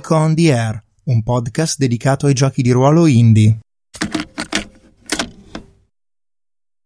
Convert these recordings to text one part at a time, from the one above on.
Nico on the Air, un podcast dedicato ai giochi di ruolo indie.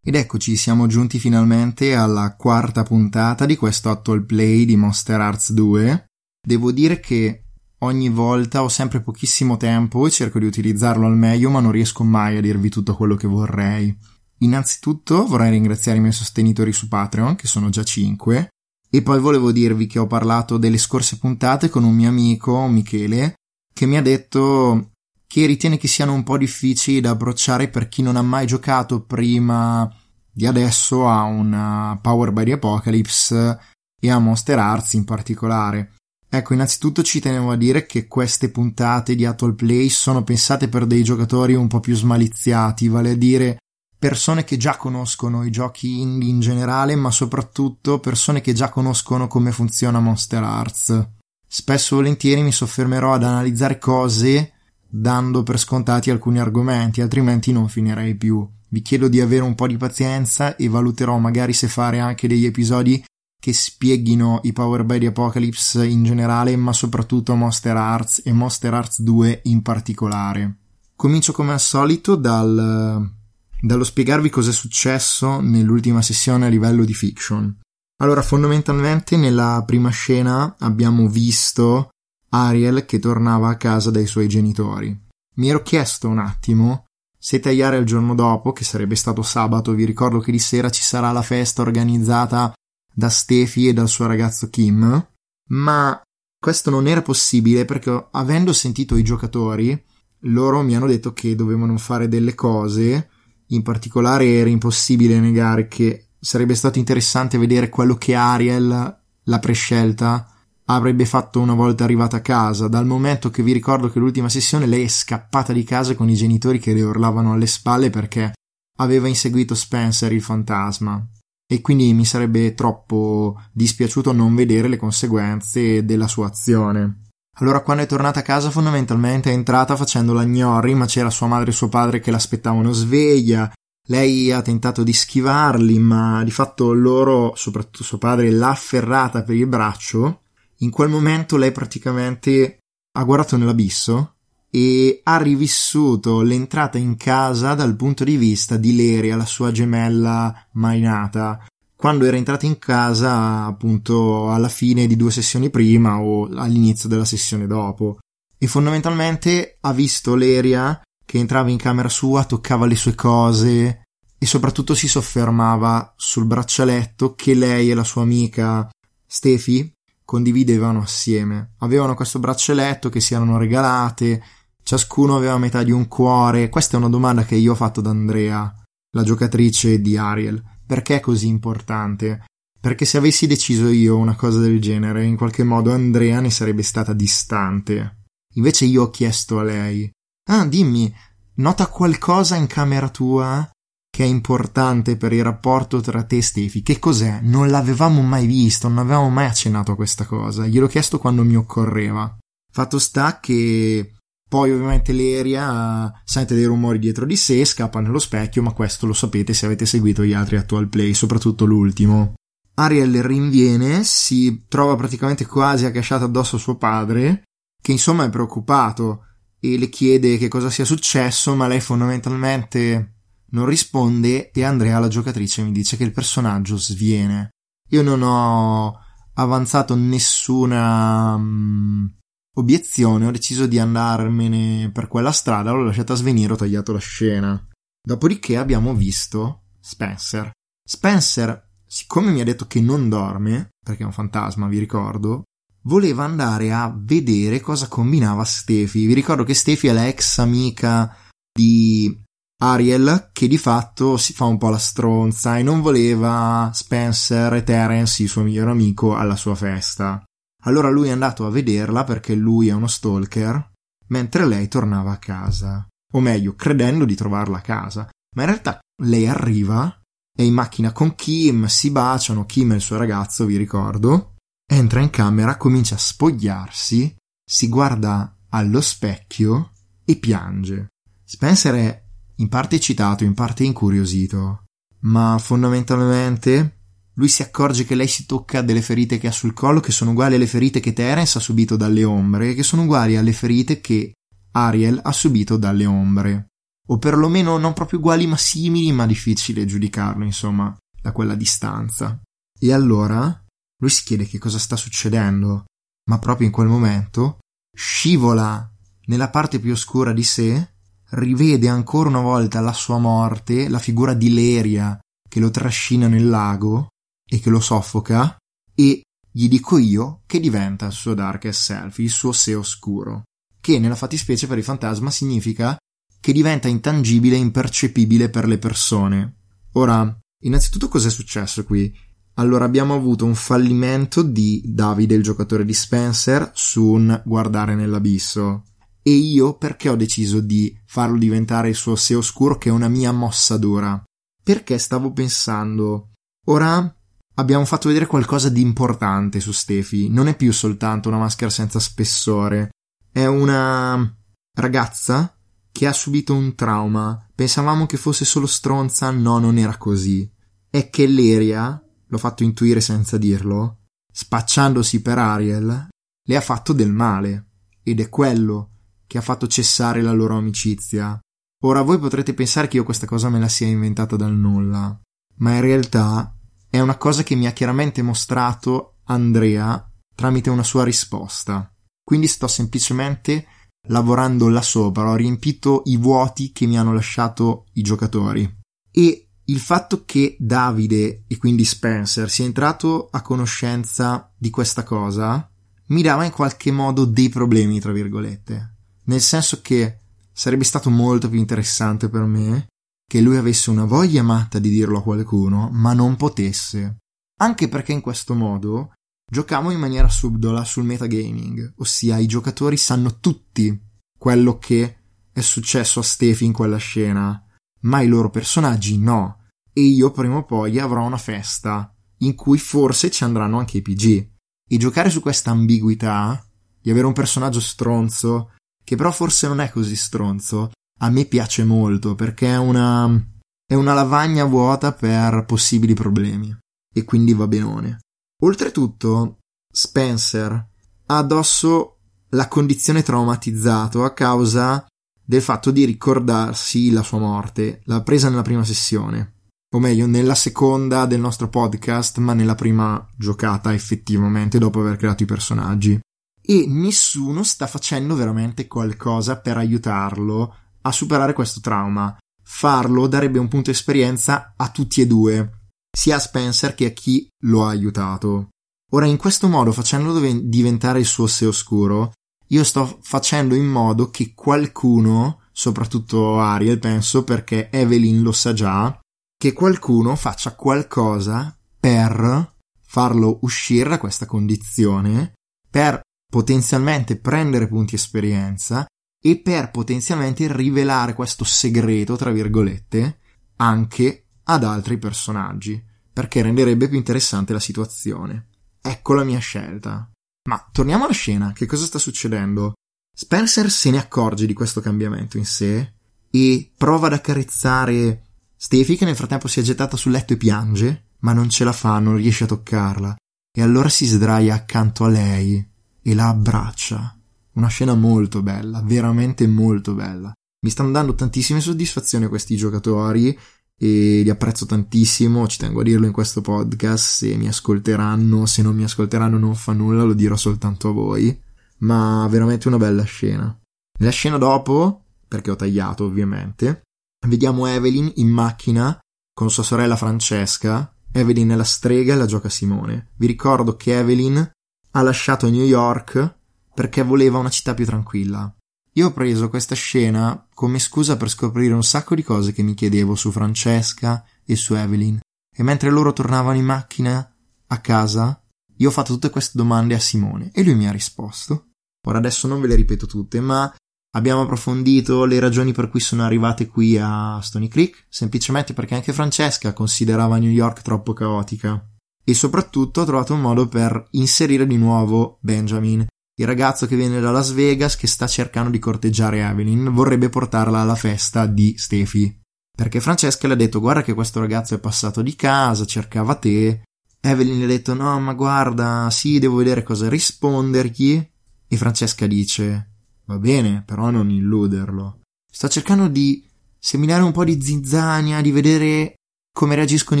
Ed eccoci, siamo giunti finalmente alla quarta puntata di questo actual play di Monster Arts 2. Devo dire che ogni volta ho sempre pochissimo tempo e cerco di utilizzarlo al meglio, ma non riesco mai a dirvi tutto quello che vorrei. Innanzitutto vorrei ringraziare i miei sostenitori su Patreon, che sono già 5, e poi volevo dirvi che ho parlato delle scorse puntate con un mio amico, Michele, che mi ha detto che ritiene che siano un po' difficili da approcciare per chi non ha mai giocato prima di adesso a una Power by the Apocalypse e a Monster Arts in particolare. Ecco, innanzitutto ci tenevo a dire che queste puntate di Actual Play sono pensate per dei giocatori un po' più smaliziati, vale a dire persone che già conoscono i giochi indie in generale, ma soprattutto persone che già conoscono come funziona Monster Arts. Spesso e volentieri mi soffermerò ad analizzare cose dando per scontati alcuni argomenti, altrimenti non finirei più. Vi chiedo di avere un po' di pazienza e valuterò magari se fare anche degli episodi che spieghino i Power by the Apocalypse in generale, ma soprattutto Monster Arts e Monster Arts 2 in particolare. Comincio come al solito dal dallo spiegarvi cosa è successo nell'ultima sessione a livello di fiction. Allora, fondamentalmente nella prima scena abbiamo visto Ariel che tornava a casa dai suoi genitori. Mi ero chiesto un attimo se tagliare il giorno dopo, che sarebbe stato sabato, vi ricordo che di sera ci sarà la festa organizzata da Stefi e dal suo ragazzo Kim, ma questo non era possibile perché avendo sentito i giocatori, loro mi hanno detto che dovevano fare delle cose in particolare era impossibile negare che sarebbe stato interessante vedere quello che Ariel, la prescelta, avrebbe fatto una volta arrivata a casa, dal momento che vi ricordo che l'ultima sessione lei è scappata di casa con i genitori che le urlavano alle spalle perché aveva inseguito Spencer il fantasma. E quindi mi sarebbe troppo dispiaciuto non vedere le conseguenze della sua azione. Allora, quando è tornata a casa, fondamentalmente è entrata facendo la gnori, ma c'era sua madre e suo padre che l'aspettavano sveglia. Lei ha tentato di schivarli, ma di fatto loro, soprattutto suo padre, l'ha afferrata per il braccio. In quel momento lei praticamente ha guardato nell'abisso e ha rivissuto l'entrata in casa dal punto di vista di Leria, la sua gemella mai nata, quando era entrata in casa appunto alla fine di due sessioni prima o all'inizio della sessione dopo e fondamentalmente ha visto Leria che entrava in camera sua, toccava le sue cose e soprattutto si soffermava sul braccialetto che lei e la sua amica Stefi condividevano assieme. Avevano questo braccialetto che si erano regalate, ciascuno aveva metà di un cuore. Questa è una domanda che io ho fatto ad Andrea, la giocatrice di Ariel perché è così importante? Perché se avessi deciso io una cosa del genere, in qualche modo Andrea ne sarebbe stata distante. Invece io ho chiesto a lei: Ah, dimmi, nota qualcosa in camera tua che è importante per il rapporto tra te e Stefi? Che cos'è? Non l'avevamo mai visto, non avevamo mai accennato a questa cosa. Gliel'ho chiesto quando mi occorreva. Fatto sta che poi ovviamente Leria sente dei rumori dietro di sé, scappa nello specchio, ma questo lo sapete se avete seguito gli altri actual play, soprattutto l'ultimo. Ariel rinviene, si trova praticamente quasi accasciata addosso a suo padre, che insomma è preoccupato e le chiede che cosa sia successo, ma lei fondamentalmente non risponde e Andrea, la giocatrice, mi dice che il personaggio sviene. Io non ho avanzato nessuna mm, obiezione ho deciso di andarmene per quella strada, l'ho lasciata svenire, ho tagliato la scena. Dopodiché abbiamo visto Spencer. Spencer, siccome mi ha detto che non dorme, perché è un fantasma, vi ricordo, voleva andare a vedere cosa combinava Stefi. Vi ricordo che Stefi è l'ex amica di Ariel che di fatto si fa un po' la stronza e non voleva Spencer e Terence, il suo migliore amico, alla sua festa. Allora lui è andato a vederla perché lui è uno stalker, mentre lei tornava a casa. O meglio, credendo di trovarla a casa. Ma in realtà lei arriva, è in macchina con Kim, si baciano, Kim è il suo ragazzo, vi ricordo. Entra in camera, comincia a spogliarsi, si guarda allo specchio e piange. Spencer è in parte eccitato, in parte incuriosito, ma fondamentalmente lui si accorge che lei si tocca delle ferite che ha sul collo che sono uguali alle ferite che Terence ha subito dalle ombre che sono uguali alle ferite che Ariel ha subito dalle ombre. O perlomeno non proprio uguali ma simili, ma difficile giudicarlo, insomma, da quella distanza. E allora lui si chiede che cosa sta succedendo, ma proprio in quel momento scivola nella parte più oscura di sé, rivede ancora una volta la sua morte, la figura di Leria che lo trascina nel lago e che lo soffoca, e gli dico io che diventa il suo darkest self, il suo sé oscuro, che nella fattispecie per il fantasma significa che diventa intangibile e impercepibile per le persone. Ora, innanzitutto cos'è successo qui? Allora abbiamo avuto un fallimento di Davide, il giocatore di Spencer, su un guardare nell'abisso. E io perché ho deciso di farlo diventare il suo sé oscuro, che è una mia mossa d'ora? Perché stavo pensando, ora abbiamo fatto vedere qualcosa di importante su Stefi. Non è più soltanto una maschera senza spessore, è una ragazza che ha subito un trauma. Pensavamo che fosse solo stronza, no, non era così. È che Leria l'ho fatto intuire senza dirlo, spacciandosi per Ariel, le ha fatto del male, ed è quello che ha fatto cessare la loro amicizia. Ora voi potrete pensare che io questa cosa me la sia inventata dal nulla, ma in realtà è una cosa che mi ha chiaramente mostrato Andrea tramite una sua risposta. Quindi sto semplicemente lavorando là sopra, ho riempito i vuoti che mi hanno lasciato i giocatori. E il fatto che Davide e quindi Spencer sia entrato a conoscenza di questa cosa mi dava in qualche modo dei problemi, tra virgolette. Nel senso che sarebbe stato molto più interessante per me che lui avesse una voglia matta di dirlo a qualcuno, ma non potesse. Anche perché in questo modo giocavo in maniera subdola sul metagaming, ossia i giocatori sanno tutti quello che è successo a Steffi in quella scena, ma i loro personaggi no. E io prima o poi avrò una festa in cui forse ci andranno anche i PG. E giocare su questa ambiguità di avere un personaggio stronzo, che però forse non è così stronzo, a me piace molto perché è una, è una lavagna vuota per possibili problemi. E quindi va benone. Oltretutto, Spencer ha addosso la condizione traumatizzato a causa del fatto di ricordarsi la sua morte, l'ha presa nella prima sessione, o meglio nella seconda del nostro podcast, ma nella prima giocata effettivamente dopo aver creato i personaggi. E nessuno sta facendo veramente qualcosa per aiutarlo a superare questo trauma. Farlo darebbe un punto esperienza a tutti e due, sia a Spencer che a chi lo ha aiutato. Ora, in questo modo, facendolo diventare il suo sé oscuro, io sto facendo in modo che qualcuno, soprattutto Ariel penso perché Evelyn lo sa già, che qualcuno faccia qualcosa per farlo uscire da questa condizione, per potenzialmente prendere punti esperienza e per potenzialmente rivelare questo segreto, tra virgolette, anche ad altri personaggi, perché renderebbe più interessante la situazione. Ecco la mia scelta. Ma torniamo alla scena, che cosa sta succedendo? Spencer se ne accorge di questo cambiamento in sé e prova ad accarezzare Steffi che nel frattempo si è gettata sul letto e piange, ma non ce la fa, non riesce a toccarla. E allora si sdraia accanto a lei e la abbraccia. Una scena molto bella, veramente molto bella. Mi stanno dando tantissime soddisfazioni questi giocatori e li apprezzo tantissimo, ci tengo a dirlo in questo podcast, se mi ascolteranno, se non mi ascolteranno non fa nulla, lo dirò soltanto a voi, ma veramente una bella scena. Nella scena dopo, perché ho tagliato ovviamente, vediamo Evelyn in macchina con sua sorella Francesca, Evelyn è la strega e la gioca Simone. Vi ricordo che Evelyn ha lasciato New York perché voleva una città più tranquilla. Io ho preso questa scena come scusa per scoprire un sacco di cose che mi chiedevo su Francesca e su Evelyn. E mentre loro tornavano in macchina a casa, io ho fatto tutte queste domande a Simone e lui mi ha risposto. Ora adesso non ve le ripeto tutte, ma abbiamo approfondito le ragioni per cui sono arrivate qui a Stony Creek, semplicemente perché anche Francesca considerava New York troppo caotica. E soprattutto ho trovato un modo per inserire di nuovo Benjamin, il ragazzo che viene da Las Vegas che sta cercando di corteggiare Evelyn vorrebbe portarla alla festa di Steffi. Perché Francesca le ha detto guarda che questo ragazzo è passato di casa, cercava te. Evelyn gli ha detto no ma guarda sì devo vedere cosa rispondergli. E Francesca dice va bene però non illuderlo. Sto cercando di seminare un po' di zinzania di vedere come reagiscono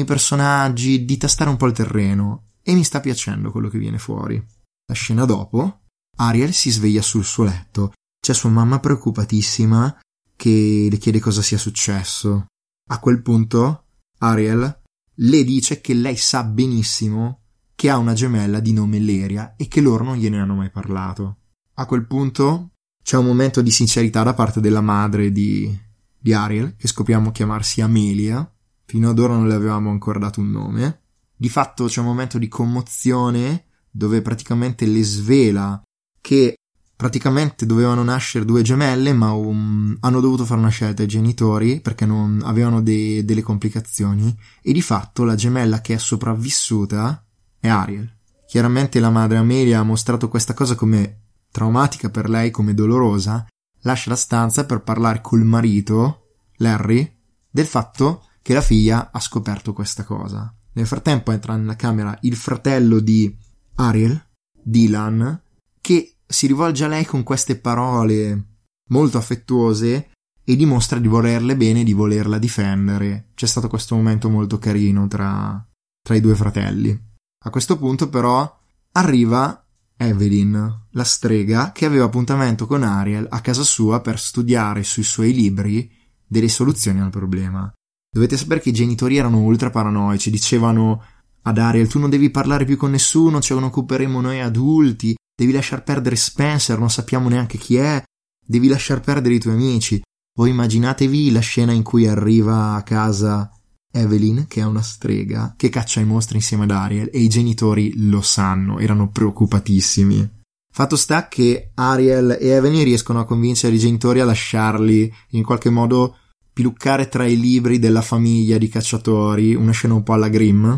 i personaggi di tastare un po' il terreno. E mi sta piacendo quello che viene fuori. La scena dopo Ariel si sveglia sul suo letto c'è sua mamma preoccupatissima che le chiede cosa sia successo a quel punto Ariel le dice che lei sa benissimo che ha una gemella di nome Leria e che loro non gliene hanno mai parlato. A quel punto c'è un momento di sincerità da parte della madre di, di Ariel, che scopriamo chiamarsi Amelia. Fino ad ora non le avevamo ancora dato un nome. Di fatto c'è un momento di commozione dove praticamente le svela che praticamente dovevano nascere due gemelle, ma um, hanno dovuto fare una scelta i genitori perché non avevano de- delle complicazioni e di fatto la gemella che è sopravvissuta è Ariel. Chiaramente la madre Amelia ha mostrato questa cosa come traumatica per lei, come dolorosa, lascia la stanza per parlare col marito, Larry, del fatto che la figlia ha scoperto questa cosa. Nel frattempo entra nella camera il fratello di Ariel, Dylan, che si rivolge a lei con queste parole molto affettuose e dimostra di volerle bene, di volerla difendere. C'è stato questo momento molto carino tra, tra i due fratelli. A questo punto, però, arriva Evelyn, la strega, che aveva appuntamento con Ariel a casa sua per studiare sui suoi libri delle soluzioni al problema. Dovete sapere che i genitori erano ultra paranoici, dicevano ad Ariel tu non devi parlare più con nessuno, ce ne occuperemo noi adulti, Devi lasciar perdere Spencer, non sappiamo neanche chi è. Devi lasciar perdere i tuoi amici. Voi immaginatevi la scena in cui arriva a casa Evelyn, che è una strega, che caccia i mostri insieme ad Ariel e i genitori lo sanno, erano preoccupatissimi. Fatto sta che Ariel e Evelyn riescono a convincere i genitori a lasciarli in qualche modo piluccare tra i libri della famiglia di cacciatori, una scena un po' alla Grimm.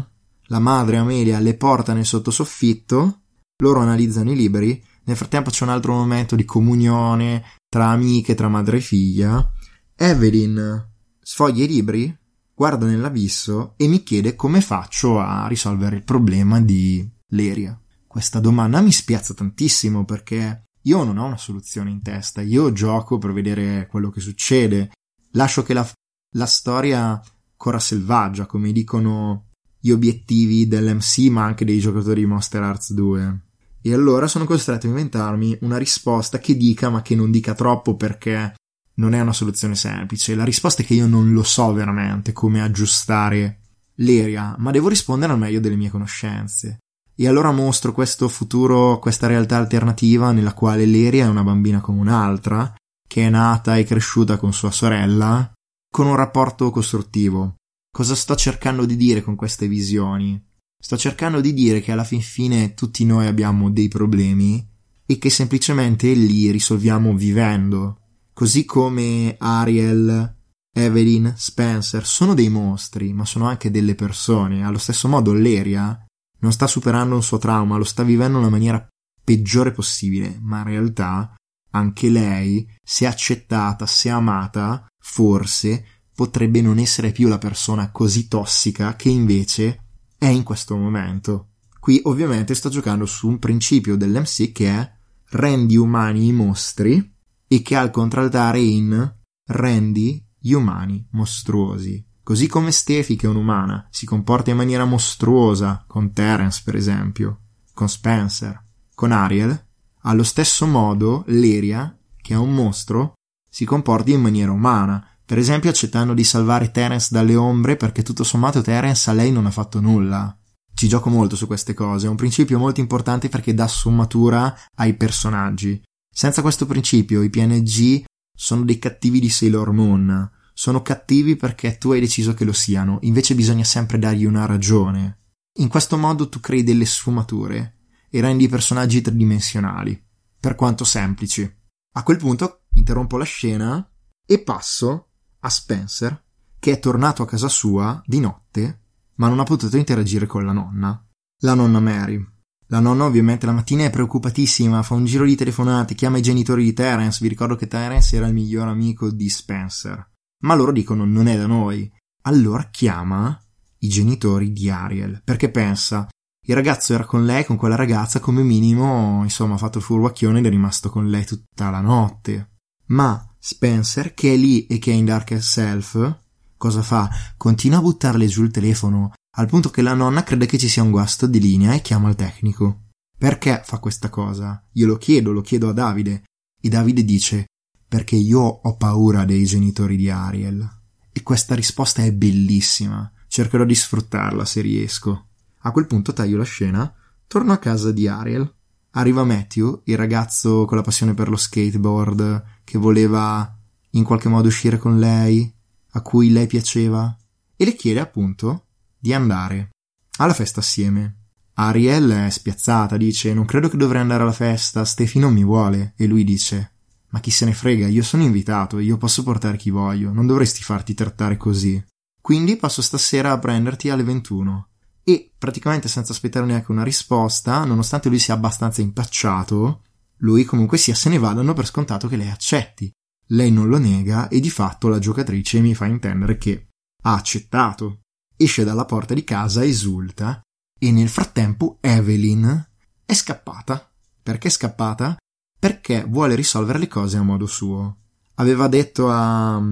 La madre Amelia le porta nel sottosoffitto loro analizzano i libri, nel frattempo c'è un altro momento di comunione tra amiche, tra madre e figlia. Evelyn sfoglia i libri, guarda nell'abisso e mi chiede come faccio a risolvere il problema di Leria. Questa domanda mi spiazza tantissimo perché io non ho una soluzione in testa, io gioco per vedere quello che succede, lascio che la, la storia corra selvaggia, come dicono gli obiettivi dell'MC ma anche dei giocatori di Monster Hearts 2. E allora sono costretto a inventarmi una risposta che dica ma che non dica troppo perché non è una soluzione semplice. La risposta è che io non lo so veramente come aggiustare l'eria, ma devo rispondere al meglio delle mie conoscenze. E allora mostro questo futuro, questa realtà alternativa nella quale l'Eria è una bambina come un'altra, che è nata e cresciuta con sua sorella, con un rapporto costruttivo. Cosa sto cercando di dire con queste visioni? Sto cercando di dire che alla fin fine tutti noi abbiamo dei problemi e che semplicemente li risolviamo vivendo. Così come Ariel, Evelyn, Spencer sono dei mostri, ma sono anche delle persone. Allo stesso modo Leria non sta superando un suo trauma, lo sta vivendo nella maniera peggiore possibile, ma in realtà anche lei, se accettata, se amata, forse potrebbe non essere più la persona così tossica che invece è in questo momento. Qui ovviamente sto giocando su un principio dell'MC che è rendi umani i mostri e che ha il contraltare in rendi gli umani mostruosi. Così come Steffi, che è un'umana, si comporta in maniera mostruosa con Terence, per esempio, con Spencer, con Ariel, allo stesso modo Leria, che è un mostro, si comporta in maniera umana, per esempio accettando di salvare Terence dalle ombre perché tutto sommato Terence a lei non ha fatto nulla. Ci gioco molto su queste cose, è un principio molto importante perché dà sommatura ai personaggi. Senza questo principio i PNG sono dei cattivi di Sailor Moon. Sono cattivi perché tu hai deciso che lo siano, invece bisogna sempre dargli una ragione. In questo modo tu crei delle sfumature e rendi i personaggi tridimensionali, per quanto semplici. A quel punto interrompo la scena e passo a Spencer, che è tornato a casa sua di notte, ma non ha potuto interagire con la nonna. La nonna Mary. La nonna ovviamente la mattina è preoccupatissima, fa un giro di telefonate, chiama i genitori di Terence, vi ricordo che Terence era il miglior amico di Spencer. Ma loro dicono non è da noi. Allora chiama i genitori di Ariel, perché pensa, Il ragazzo era con lei, con quella ragazza, come minimo, insomma, ha fatto il furbacchione ed è rimasto con lei tutta la notte. Ma Spencer, che è lì e che è in Dark Self, cosa fa? Continua a buttarle giù il telefono, al punto che la nonna crede che ci sia un guasto di linea e chiama il tecnico. Perché fa questa cosa? Io lo chiedo, lo chiedo a Davide. E Davide dice, perché io ho paura dei genitori di Ariel. E questa risposta è bellissima. Cercherò di sfruttarla se riesco. A quel punto taglio la scena, torno a casa di Ariel. Arriva Matthew, il ragazzo con la passione per lo skateboard, che voleva in qualche modo uscire con lei, a cui lei piaceva, e le chiede appunto di andare alla festa assieme. Ariel è spiazzata, dice non credo che dovrei andare alla festa, Stefi non mi vuole, e lui dice ma chi se ne frega, io sono invitato, io posso portare chi voglio, non dovresti farti trattare così. Quindi passo stasera a prenderti alle 21 e praticamente senza aspettare neanche una risposta, nonostante lui sia abbastanza impacciato, lui comunque sia se ne va dando per scontato che lei accetti. Lei non lo nega e di fatto la giocatrice mi fa intendere che ha accettato. Esce dalla porta di casa, esulta e nel frattempo Evelyn è scappata. Perché è scappata? Perché vuole risolvere le cose a modo suo. Aveva detto a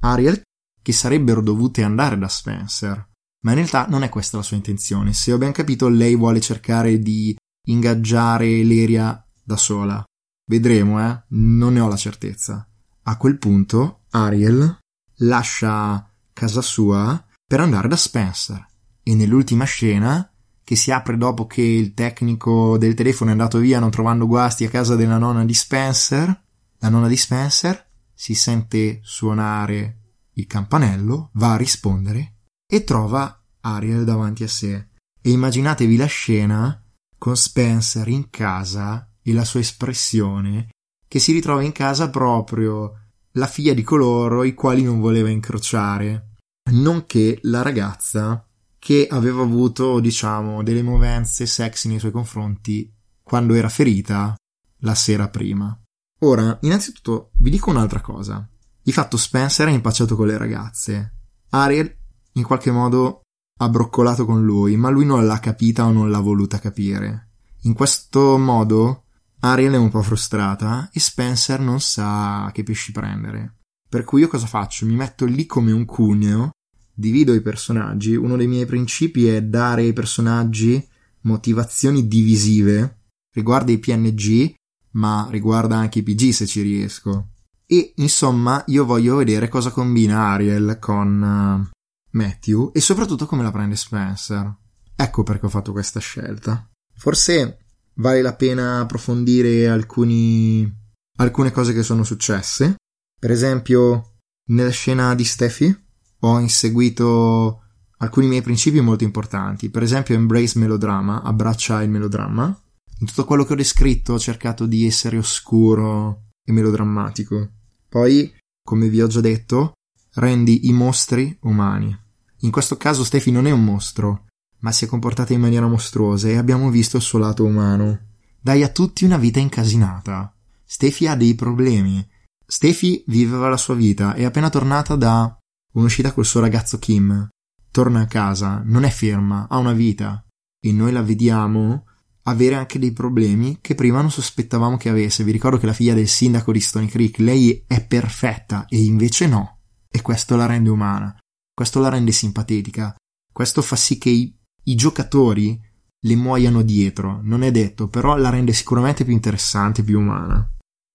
Ariel che sarebbero dovute andare da Spencer ma in realtà non è questa la sua intenzione. Se ho ben capito, lei vuole cercare di ingaggiare Leria da sola. Vedremo, eh? Non ne ho la certezza. A quel punto, Ariel lascia casa sua per andare da Spencer. E nell'ultima scena, che si apre dopo che il tecnico del telefono è andato via non trovando guasti a casa della nonna di Spencer, la nonna di Spencer si sente suonare il campanello, va a rispondere e trova Ariel davanti a sé. E immaginatevi la scena con Spencer in casa e la sua espressione che si ritrova in casa proprio la figlia di coloro i quali non voleva incrociare, nonché la ragazza che aveva avuto, diciamo, delle movenze sexy nei suoi confronti quando era ferita la sera prima. Ora, innanzitutto vi dico un'altra cosa. Di fatto Spencer è impacciato con le ragazze. Ariel in qualche modo ha broccolato con lui, ma lui non l'ha capita o non l'ha voluta capire. In questo modo Ariel è un po' frustrata e Spencer non sa che pesci prendere. Per cui io cosa faccio? Mi metto lì come un cuneo, divido i personaggi. Uno dei miei principi è dare ai personaggi motivazioni divisive. Riguarda i PNG, ma riguarda anche i PG se ci riesco. E insomma, io voglio vedere cosa combina Ariel con Matthew e soprattutto come la prende Spencer. Ecco perché ho fatto questa scelta. Forse vale la pena approfondire alcuni, alcune cose che sono successe. Per esempio, nella scena di Steffi ho inseguito alcuni miei principi molto importanti. Per esempio, embrace melodrama, abbraccia il melodramma. In tutto quello che ho descritto ho cercato di essere oscuro e melodrammatico. Poi, come vi ho già detto, rendi i mostri umani. In questo caso Steffi non è un mostro, ma si è comportata in maniera mostruosa e abbiamo visto il suo lato umano. Dai a tutti una vita incasinata. Steffi ha dei problemi. Steffi viveva la sua vita, è appena tornata da un'uscita col suo ragazzo Kim. Torna a casa, non è ferma, ha una vita. E noi la vediamo avere anche dei problemi che prima non sospettavamo che avesse. Vi ricordo che la figlia del sindaco di Stony Creek, lei è perfetta e invece no. E questo la rende umana, questo la rende simpatica, questo fa sì che i, i giocatori le muoiano dietro, non è detto, però la rende sicuramente più interessante, più umana.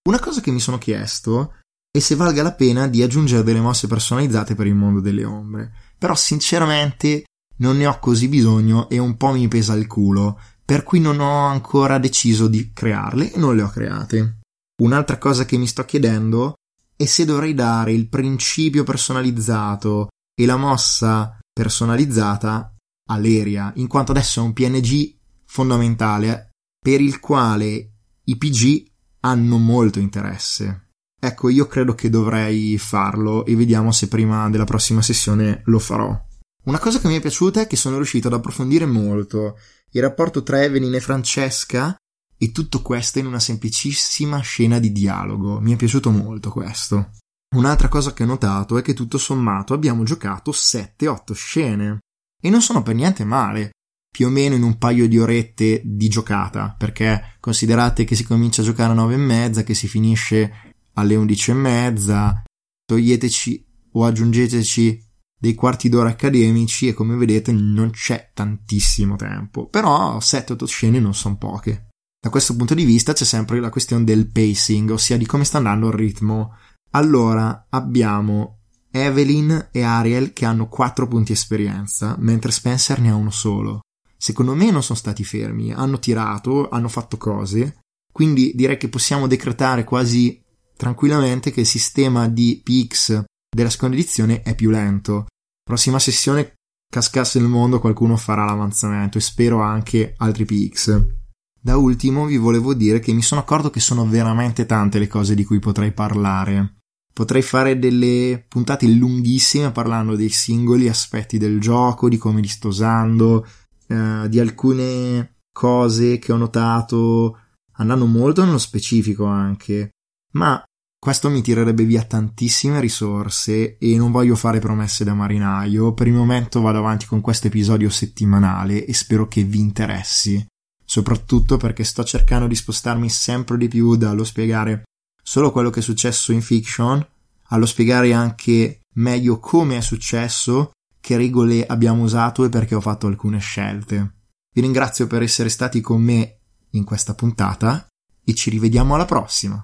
Una cosa che mi sono chiesto è se valga la pena di aggiungere delle mosse personalizzate per il mondo delle ombre, però sinceramente non ne ho così bisogno e un po' mi pesa il culo, per cui non ho ancora deciso di crearle e non le ho create. Un'altra cosa che mi sto chiedendo e se dovrei dare il principio personalizzato e la mossa personalizzata a Leria, in quanto adesso è un PNG fondamentale per il quale i PG hanno molto interesse. Ecco, io credo che dovrei farlo e vediamo se prima della prossima sessione lo farò. Una cosa che mi è piaciuta è che sono riuscito ad approfondire molto il rapporto tra Evelyn e Francesca e tutto questo in una semplicissima scena di dialogo. Mi è piaciuto molto questo. Un'altra cosa che ho notato è che tutto sommato abbiamo giocato 7-8 scene. E non sono per niente male. più o meno in un paio di orette di giocata, perché considerate che si comincia a giocare a nove e mezza, che si finisce alle undici e mezza, toglieteci o aggiungeteci dei quarti d'ora accademici e come vedete non c'è tantissimo tempo, però 7-8 scene non sono poche. Da questo punto di vista c'è sempre la questione del pacing, ossia di come sta andando il ritmo. Allora abbiamo Evelyn e Ariel che hanno 4 punti esperienza, mentre Spencer ne ha uno solo secondo me non sono stati fermi, hanno tirato, hanno fatto cose, quindi direi che possiamo decretare quasi tranquillamente che il sistema di PX della seconda edizione è più lento. Prossima sessione cascasse il mondo qualcuno farà l'avanzamento e spero anche altri PX. Da ultimo vi volevo dire che mi sono accorto che sono veramente tante le cose di cui potrei parlare. Potrei fare delle puntate lunghissime parlando dei singoli aspetti del gioco, di come li sto usando, eh, di alcune cose che ho notato, andando molto nello specifico anche, ma questo mi tirerebbe via tantissime risorse e non voglio fare promesse da marinaio. Per il momento vado avanti con questo episodio settimanale e spero che vi interessi. Soprattutto perché sto cercando di spostarmi sempre di più dallo spiegare solo quello che è successo in fiction allo spiegare anche meglio come è successo che regole abbiamo usato e perché ho fatto alcune scelte. Vi ringrazio per essere stati con me in questa puntata e ci rivediamo alla prossima.